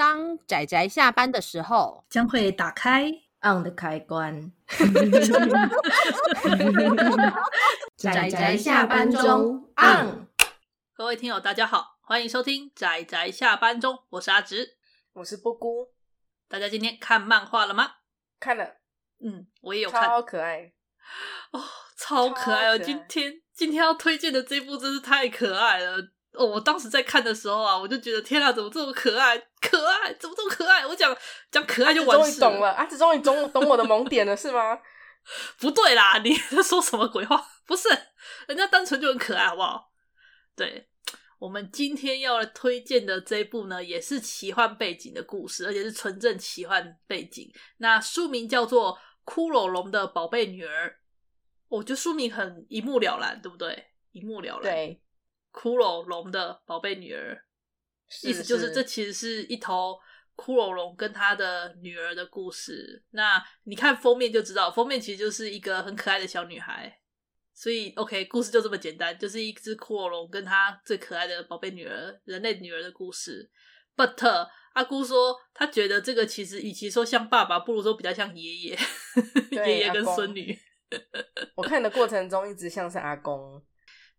当仔仔下班的时候，将会打开 on 的开关。仔仔下班中 on。各位听友，大家好，欢迎收听仔仔下班中，我是阿直，我是波姑。大家今天看漫画了吗？看了，嗯，我也有看，超可爱哦，超可爱哦！今天今天要推荐的这部真是太可爱了。哦，我当时在看的时候啊，我就觉得天啊，怎么这么可爱？可爱，怎么这么可爱？我讲讲可爱就完事了。终于懂了，阿紫终于懂懂我的萌点了，是吗？不对啦，你在说什么鬼话？不是，人家单纯就很可爱，好不好？对，我们今天要推荐的这一部呢，也是奇幻背景的故事，而且是纯正奇幻背景。那书名叫做《骷髅龙的宝贝女儿》，我觉得书名很一目了然，对不对？一目了然。对。骷髅龙的宝贝女儿，意思就是这其实是一头骷髅龙跟他的女儿的故事。那你看封面就知道，封面其实就是一个很可爱的小女孩。所以，OK，故事就这么简单，就是一只骷髅龙跟他最可爱的宝贝女儿，人类女儿的故事。But 阿姑说，她觉得这个其实与其说像爸爸，不如说比较像爷爷，爷爷跟孙女。我看的过程中一直像是阿公。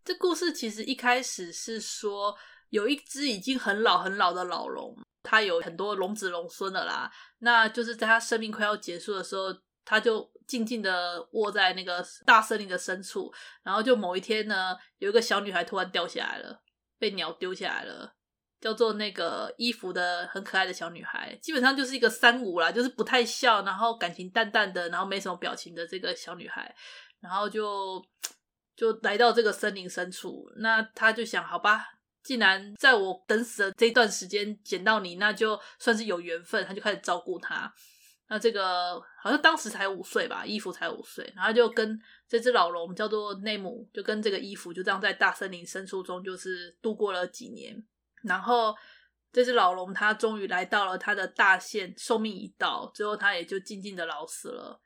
这故事其实一开始是说，有一只已经很老很老的老龙，它有很多龙子龙孙了啦。那就是在它生命快要结束的时候，它就静静的卧在那个大森林的深处。然后就某一天呢，有一个小女孩突然掉下来了，被鸟丢下来了，叫做那个衣服的很可爱的小女孩，基本上就是一个三五啦，就是不太笑，然后感情淡淡的，然后没什么表情的这个小女孩，然后就。就来到这个森林深处，那他就想，好吧，既然在我等死的这段时间捡到你，那就算是有缘分。他就开始照顾他。那这个好像当时才五岁吧，伊芙才五岁，然后就跟这只老龙叫做内姆，就跟这个伊芙就这样在大森林深处中就是度过了几年。然后这只老龙它终于来到了它的大限，寿命已到，最后它也就静静的老死了。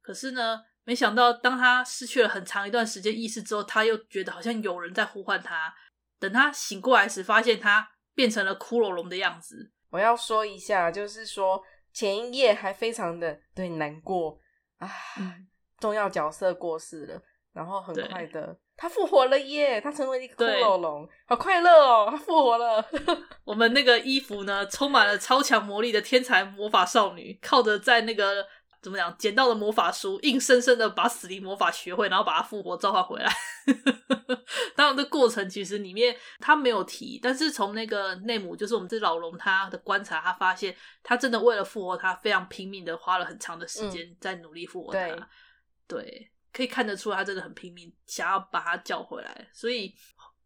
可是呢，没想到，当他失去了很长一段时间意识之后，他又觉得好像有人在呼唤他。等他醒过来时，发现他变成了骷髅龙的样子。我要说一下，就是说前一夜还非常的对难过啊，嗯、重要角色过世了，然后很快的他复活了耶，他成为一个骷髅龙，好快乐哦，他复活了。我们那个衣服呢，充满了超强魔力的天才魔法少女，靠着在那个。怎么讲？捡到了魔法书，硬生生的把死灵魔法学会，然后把它复活召唤回来。当然，这过程其实里面他没有提，但是从那个内姆，就是我们这老龙他的观察，他发现他真的为了复活他，非常拼命的花了很长的时间在努力复活他。嗯、对，对，可以看得出他真的很拼命，想要把他叫回来。所以，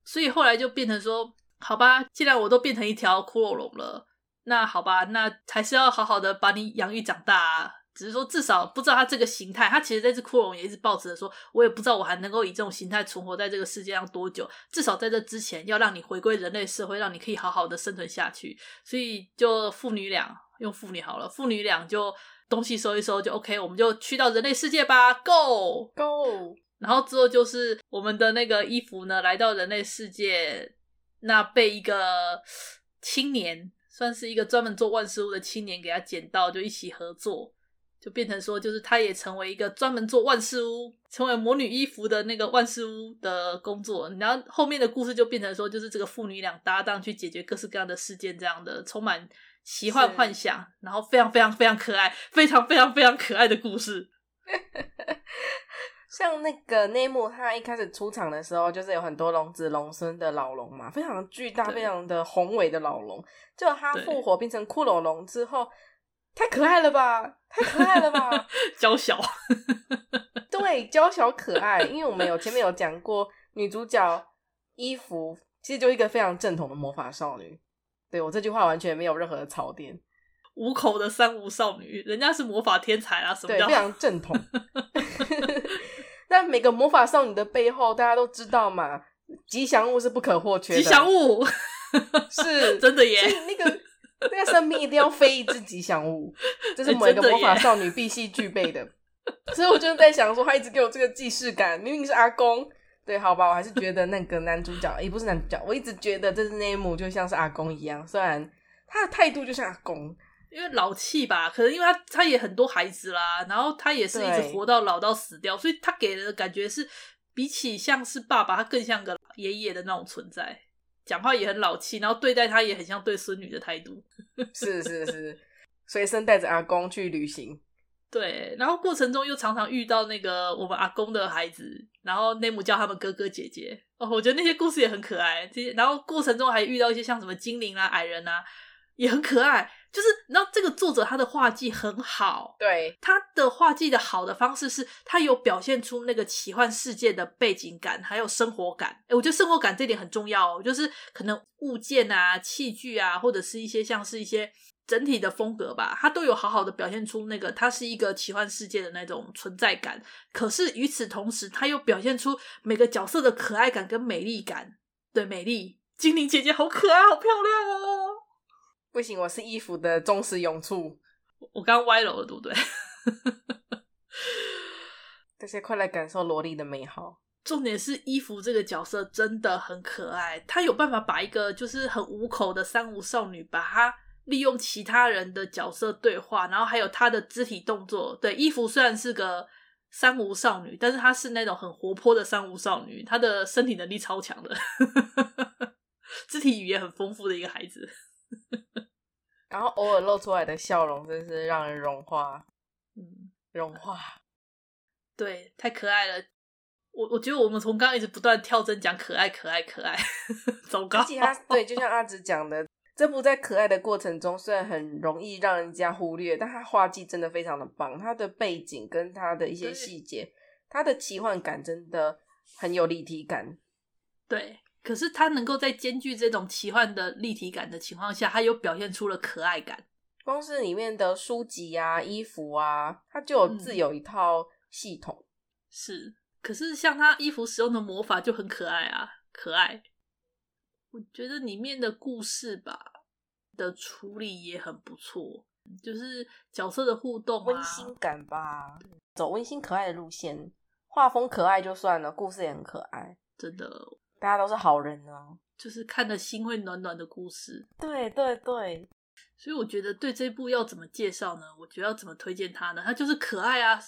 所以后来就变成说，好吧，既然我都变成一条骷髅龙了，那好吧，那还是要好好的把你养育长大啊。只是说，至少不知道他这个形态。他其实这只骷髅也一直抱持着说，我也不知道我还能够以这种形态存活在这个世界上多久。至少在这之前，要让你回归人类社会，让你可以好好的生存下去。所以，就父女俩用父女好了，父女俩就东西收一收，就 OK，我们就去到人类世界吧，Go Go。然后之后就是我们的那个衣服呢，来到人类世界，那被一个青年，算是一个专门做万事屋的青年，给他捡到，就一起合作。就变成说，就是他也成为一个专门做万事屋、成为魔女衣服的那个万事屋的工作。然后后面的故事就变成说，就是这个父女俩搭档去解决各式各样的事件，这样的充满奇幻幻想，然后非常非常非常可爱，非常非常非常可爱的故事。像那个内幕，他一开始出场的时候，就是有很多龙子龙孙的老龙嘛，非常巨大、非常的宏伟的老龙。就他复活变成骷髅龙之后。太可爱了吧！太可爱了吧！娇小，对，娇小可爱。因为我们有前面有讲过，女主角衣服其实就一个非常正统的魔法少女。对，我这句话完全没有任何的槽点。五口的三无少女，人家是魔法天才啊，什么非常正统。但每个魔法少女的背后，大家都知道嘛，吉祥物是不可或缺的。吉祥物是真的耶，那个。那个生命一定要飞一只吉祥物，这是每个魔法少女必须具备的。的所以我就在想说，他一直给我这个既视感，明明是阿公，对，好吧，我还是觉得那个男主角也不是男主角，我一直觉得这是内姆就像是阿公一样。虽然他的态度就像阿公，因为老气吧，可能因为他他也很多孩子啦，然后他也是一直活到老到死掉，所以他给人的感觉是比起像是爸爸，他更像个爷爷的那种存在，讲话也很老气，然后对待他也很像对孙女的态度。是是是，随身带着阿公去旅行。对，然后过程中又常常遇到那个我们阿公的孩子，然后内姆叫他们哥哥姐姐哦，我觉得那些故事也很可爱。这些，然后过程中还遇到一些像什么精灵啊、矮人啊，也很可爱。就是，然后这个作者他的画技很好，对，他的画技的好的方式是，他有表现出那个奇幻世界的背景感，还有生活感。哎我觉得生活感这点很重要哦，就是可能物件啊、器具啊，或者是一些像是一些。整体的风格吧，它都有好好的表现出那个它是一个奇幻世界的那种存在感。可是与此同时，它又表现出每个角色的可爱感跟美丽感。对，美丽精灵姐姐好可爱，好漂亮哦！不行，我是衣服的忠实用处。我刚刚歪楼了，对不对？大家快来感受萝莉的美好。重点是衣服这个角色真的很可爱，她有办法把一个就是很无口的三无少女，把她。利用其他人的角色对话，然后还有她的肢体动作。对，衣服虽然是个三无少女，但是她是那种很活泼的三无少女，她的身体能力超强的，肢体语言很丰富的一个孩子。然后偶尔露出来的笑容，真是让人融化。嗯，融化。对，太可爱了。我我觉得我们从刚刚一直不断跳针讲可爱，可爱，可爱，糟糕。对，就像阿紫讲的。这部在可爱的过程中，虽然很容易让人家忽略，但他画技真的非常的棒。他的背景跟他的一些细节，他的奇幻感真的很有立体感。对，可是他能够在兼具这种奇幻的立体感的情况下，他又表现出了可爱感。光是里面的书籍啊、衣服啊，它就有自有一套系统。嗯。是，可是像他衣服使用的魔法就很可爱啊，可爱。我觉得里面的故事吧的处理也很不错，就是角色的互动啊，温馨感吧，走温馨可爱的路线，画风可爱就算了，故事也很可爱，真的，大家都是好人呢、啊，就是看的心会暖暖的故事。对对对，所以我觉得对这部要怎么介绍呢？我觉得要怎么推荐它呢？它就是可爱啊。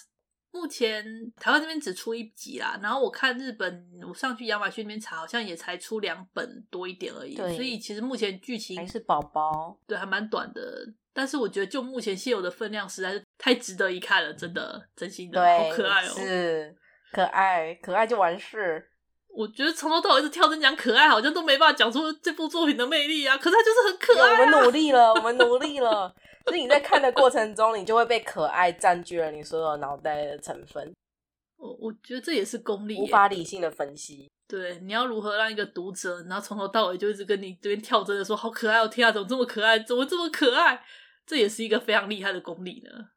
目前台湾这边只出一集啦，然后我看日本，我上去亚马逊那边查，好像也才出两本多一点而已。所以其实目前剧情还是宝宝，对，还蛮短的。但是我觉得就目前现有的分量，实在是太值得一看了，真的，真心的，好可爱哦、喔，是可爱，可爱就完事。我觉得从头到尾一直跳针讲可爱，好像都没办法讲出这部作品的魅力啊。可是它就是很可爱、啊。我们努力了，我们努力了。所以你在看的过程中，你就会被可爱占据了你所有脑袋的成分。我我觉得这也是功力，无法理性的分析。对，你要如何让一个读者，然后从头到尾就一直跟你这边跳针的说，好可爱哦，天啊，怎么这么可爱，怎么这么可爱？这也是一个非常厉害的功力呢。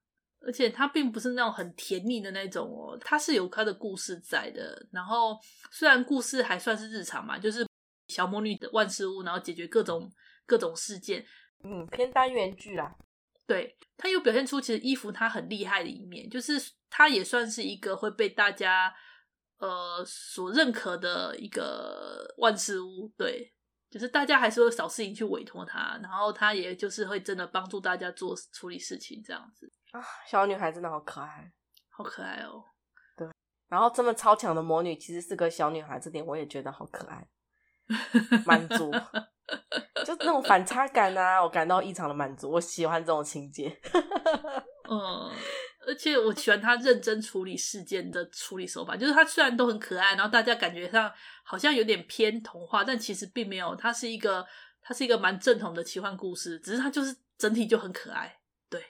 而且它并不是那种很甜腻的那种哦，它是有它的故事在的。然后虽然故事还算是日常嘛，就是小魔女的万事屋，然后解决各种各种事件，嗯，偏单元剧啦。对，它又表现出其实伊芙她很厉害的一面，就是她也算是一个会被大家呃所认可的一个万事屋。对，就是大家还是会找事情去委托他，然后他也就是会真的帮助大家做处理事情这样子啊。小女孩真的好可爱，好可爱哦。对，然后这么超强的魔女其实是个小女孩，这点我也觉得好可爱，满足。就那种反差感啊，我感到异常的满足。我喜欢这种情节。嗯，而且我喜欢他认真处理事件的处理手法。就是他虽然都很可爱，然后大家感觉上好像有点偏童话，但其实并没有。他是一个，他是一个蛮正统的奇幻故事。只是他就是整体就很可爱。对，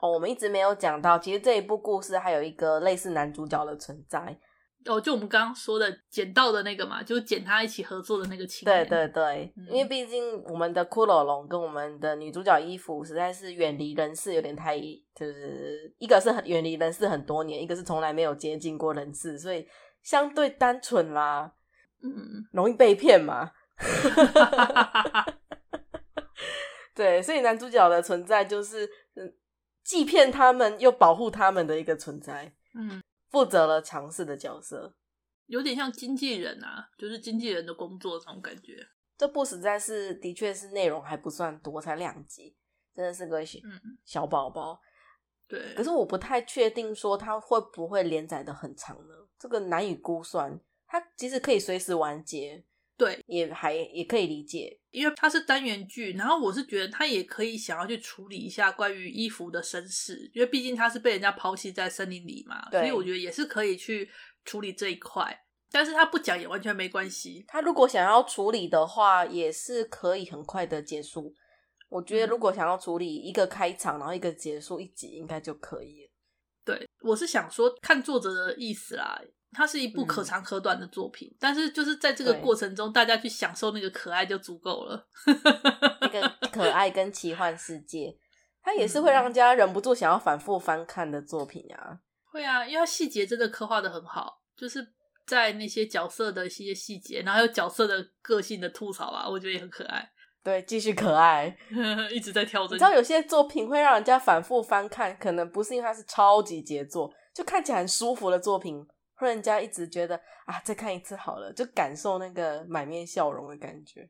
哦，我们一直没有讲到，其实这一部故事还有一个类似男主角的存在。哦，就我们刚刚说的捡到的那个嘛，就是捡他一起合作的那个青年。对对对，嗯、因为毕竟我们的骷髅龙跟我们的女主角衣服实在是远离人世，有点太，就是一个是很远离人世很多年，一个是从来没有接近过人世，所以相对单纯啦，嗯，容易被骗嘛。对，所以男主角的存在就是，既骗他们又保护他们的一个存在。嗯。负责了尝试的角色，有点像经纪人啊，就是经纪人的工作那种感觉。这部实在是的确是内容还不算多，才两集，真的是个小小宝宝。对，可是我不太确定说它会不会连载的很长呢？这个难以估算。它其实可以随时完结，对，也还也可以理解，因为它是单元剧。然后我是觉得他也可以想要去处理一下关于衣服的身世，因为毕竟他是被人家抛弃在森林里嘛，所以我觉得也是可以去处理这一块。但是他不讲也完全没关系。他如果想要处理的话，也是可以很快的结束。我觉得如果想要处理一个开场，然后一个结束一集，应该就可以了。对，我是想说看作者的意思啦。它是一部可长可短的作品，嗯，但是就是在这个过程中，大家去享受那个可爱就足够了。那个可爱跟奇幻世界，它也是会让人家忍不住想要反复翻看的作品啊。会啊，因为它细节真的刻画的很好，就是在那些角色的一些细节，然后还有角色的个性的吐槽啊，我觉得也很可爱。对，继续可爱，一直在跳着。你知道有些作品会让人家反复翻看，可能不是因为它是超级杰作，就看起来很舒服的作品。让人家一直觉得啊，再看一次好了，就感受那个满面笑容的感觉。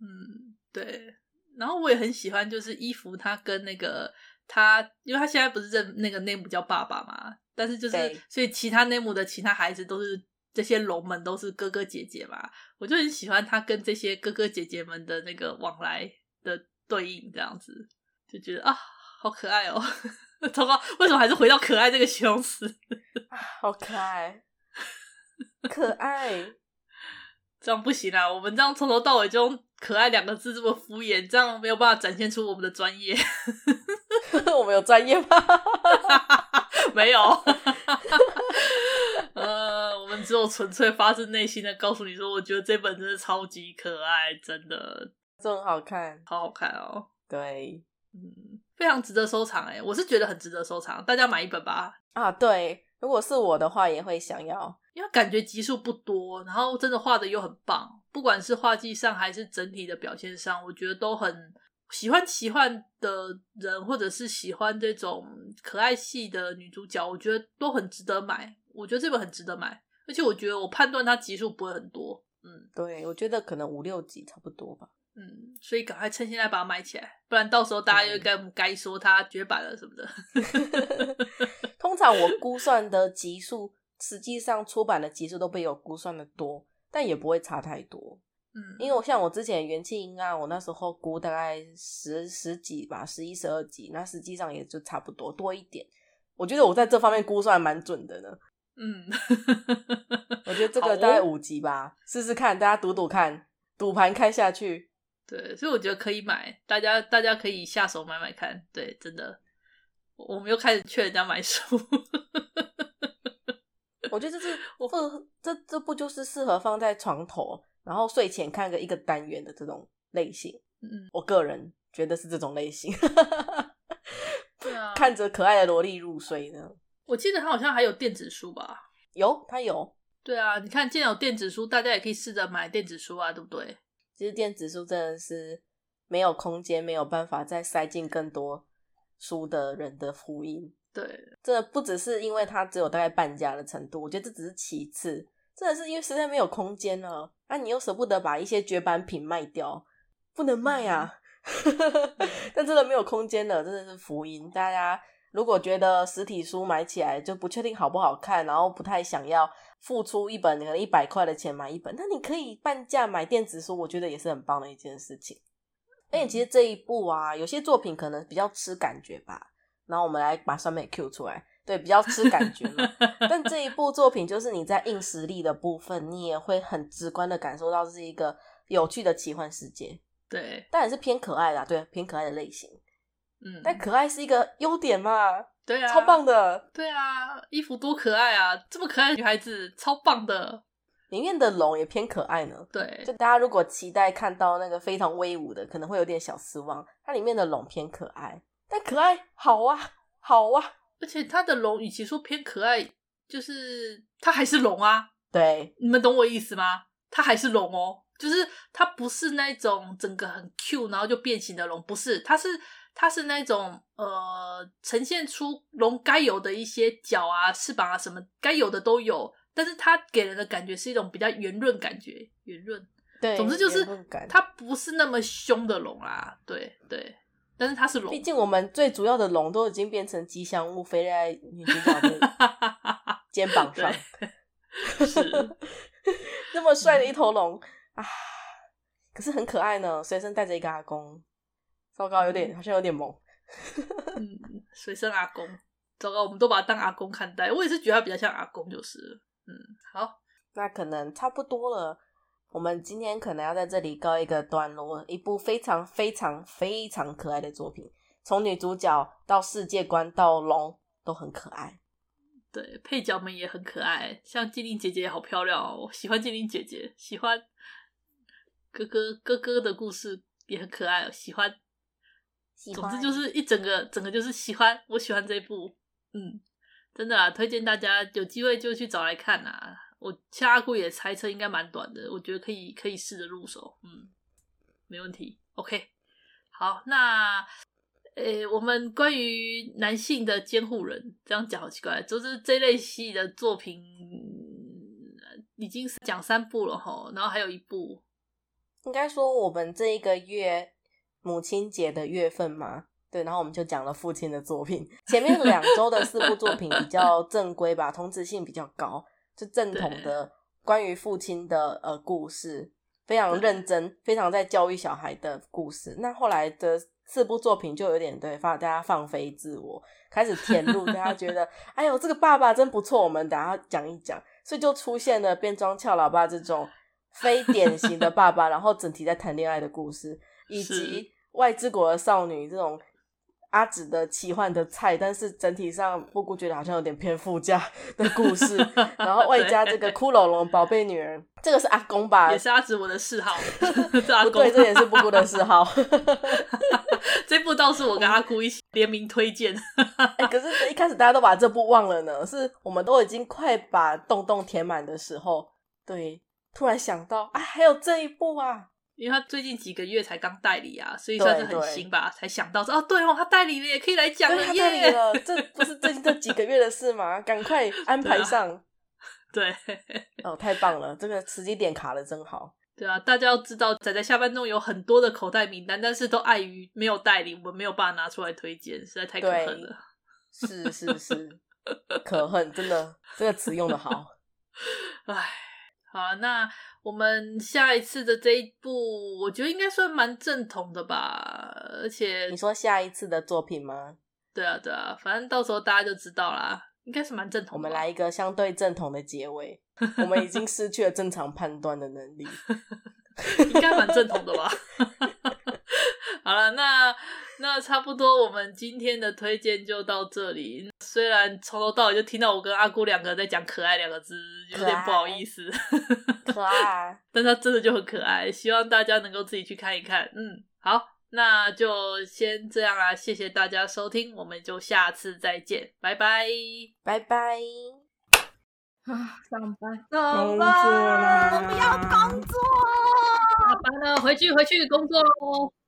嗯，对。然后我也很喜欢，就是伊芙他跟那个他，因为他现在不是认那个内姆叫爸爸嘛，但是就是所以其他内姆的其他孩子都是这些龙们都是哥哥姐姐嘛，我就很喜欢他跟这些哥哥姐姐们的那个往来的对应，这样子就觉得啊，好可爱哦。糟糕，为什么还是回到可爱这个形容词？好可爱。可爱，这样不行啊！我们这样从头到尾就用“可爱”两个字这么敷衍，这样没有办法展现出我们的专业。我们有专业吗？没有。呃，我们只有纯粹发自内心的告诉你说，我觉得这本真的超级可爱，真的，真的好看，好好看哦。对，嗯，非常值得收藏哎，我是觉得很值得收藏，大家买一本吧。啊，对。如果是我的话，也会想要，因为感觉集数不多，然后真的画的又很棒，不管是画技上还是整体的表现上，我觉得都很喜欢奇幻的人，或者是喜欢这种可爱系的女主角，我觉得都很值得买。我觉得这本很值得买，而且我觉得我判断它集数不会很多，嗯，对，我觉得可能五六集差不多吧。嗯，所以赶快趁现在把它买起来，不然到时候大家又该该说它绝版了什么的。通常我估算的集数，实际上出版的集数都比我估算的多，但也不会差太多。嗯，因为我像我之前元气音啊，我那时候估大概十十几吧，十一十二集，那实际上也就差不多多一点。我觉得我在这方面估算蛮准的呢。嗯，我觉得这个大概五集吧，试试看，大家赌赌看，赌盘开下去。对，所以我觉得可以买，大家大家可以下手买买看。对，真的，我们又开始劝人家买书。我觉得这是我这这不就是适合放在床头，然后睡前看个一个单元的这种类型。嗯，我个人觉得是这种类型。对啊，看着可爱的萝莉入睡呢。我记得它好像还有电子书吧？有，它有。对啊，你看，既然有电子书，大家也可以试着买电子书啊，对不对？其实电子书真的是没有空间，没有办法再塞进更多书的人的福音。对，这不只是因为它只有大概半价的程度，我觉得这只是其次，真的是因为实在没有空间了。那、啊、你又舍不得把一些绝版品卖掉，不能卖啊！但真的没有空间了，真的是福音。大家如果觉得实体书买起来就不确定好不好看，然后不太想要。付出一本可能一百块的钱买一本，那你可以半价买电子书，我觉得也是很棒的一件事情。而且其实这一部啊，有些作品可能比较吃感觉吧。然后我们来把酸梅 Q 出来，对，比较吃感觉嘛。但这一部作品就是你在硬实力的部分，你也会很直观的感受到是一个有趣的奇幻世界。对，但也是偏可爱啦，对，偏可爱的类型。嗯，但可爱是一个优点嘛。对啊，超棒的。对啊，衣服多可爱啊！这么可爱的女孩子，超棒的。里面的龙也偏可爱呢。对，就大家如果期待看到那个非常威武的，可能会有点小失望。它里面的龙偏可爱，但可爱好啊，好啊。而且它的龙与其说偏可爱，就是它还是龙啊。对，你们懂我意思吗？它还是龙哦，就是它不是那种整个很 Q 然后就变形的龙，不是，它是。它是那种呃，呈现出龙该有的一些角啊、翅膀啊什么该有的都有，但是它给人的感觉是一种比较圆润感觉，圆润。对，总之就是它不是那么凶的龙啦。对对，但是它是龙。毕竟我们最主要的龙都已经变成吉祥物，飞在女主角的 肩膀上。是，那么帅的一头龙、嗯、啊！可是很可爱呢，随身带着一个阿公。糟糕，有点好像有点萌。嗯，随身阿公，糟糕，我们都把他当阿公看待。我也是觉得他比较像阿公，就是。嗯，好，那可能差不多了。我们今天可能要在这里告一个段落。一部非常非常非常可爱的作品，从女主角到世界观到龙都很可爱。对，配角们也很可爱，像精灵姐姐也好漂亮哦，我喜欢精灵姐姐，喜欢哥哥哥哥的故事也很可爱哦，喜欢。喜欢。总之就是一整个整个就是喜欢，我喜欢这一部，嗯，真的啊，推荐大家有机会就去找来看啊。我掐阿姑也猜测应该蛮短的，我觉得可以可以试着入手，嗯，没问题。OK，好，那。诶，我们关于男性的监护人，这样讲好奇怪，就是这类戏的作品已经讲三部了哈，然后还有一部，应该说我们这一个月母亲节的月份嘛，对，然后我们就讲了父亲的作品。前面两周的四部作品比较正规吧，同质性比较高，就正统的关于父亲的呃故事，非常认真，非常在教育小孩的故事。那后来的。四部作品就有点对，放大家放飞自我，开始填入，大家觉得，哎呦，这个爸爸真不错，我们等下讲一讲，所以就出现了变装俏老爸这种非典型的爸爸，然后整体在谈恋爱的故事，以及外之国的少女这种。阿紫的奇幻的菜，但是整体上布谷觉得好像有点偏副驾的故事，然后外加这个骷髅龙宝贝女儿，这个是阿公吧？也是阿紫我的嗜好，是阿公对，这也是布谷的嗜好。这部倒是我跟阿姑一起联名推荐。哎、欸，可是一开始大家都把这部忘了呢，是我们都已经快把洞洞填满的时候，对，突然想到，啊，还有这一部啊。因为他最近几个月才刚代理啊，所以算是很新吧，才想到说哦，对哦，他代理了，也可以来讲了。对，他代理了，这不是最近这几个月的事吗？赶快安排上。对，啊、对哦，太棒了，这个时机点卡的真好。对啊，大家要知道，仔仔下班中有很多的口袋名单，但是都碍于没有代理，我们没有办法拿出来推荐，实在太可恨了。是是是，可恨，真的，这个词用的好。哎，好了，那。我们下一次的这一部，我觉得应该算蛮正统的吧。而且你说下一次的作品吗？对啊，对啊，反正到时候大家就知道啦。应该是蛮正统的。我们来一个相对正统的结尾。我们已经失去了正常判断的能力，应该蛮正统的吧？好了，那。那差不多，我们今天的推荐就到这里。虽然从头到尾就听到我跟阿姑两个在讲“可爱”两个字，有点不好意思。可爱，但它真的就很可爱，希望大家能够自己去看一看。嗯，好，那就先这样啦，谢谢大家收听，我们就下次再见，拜拜，拜拜。啊，上班，工作啦，我们要工作，下班了，回去回去工作喽。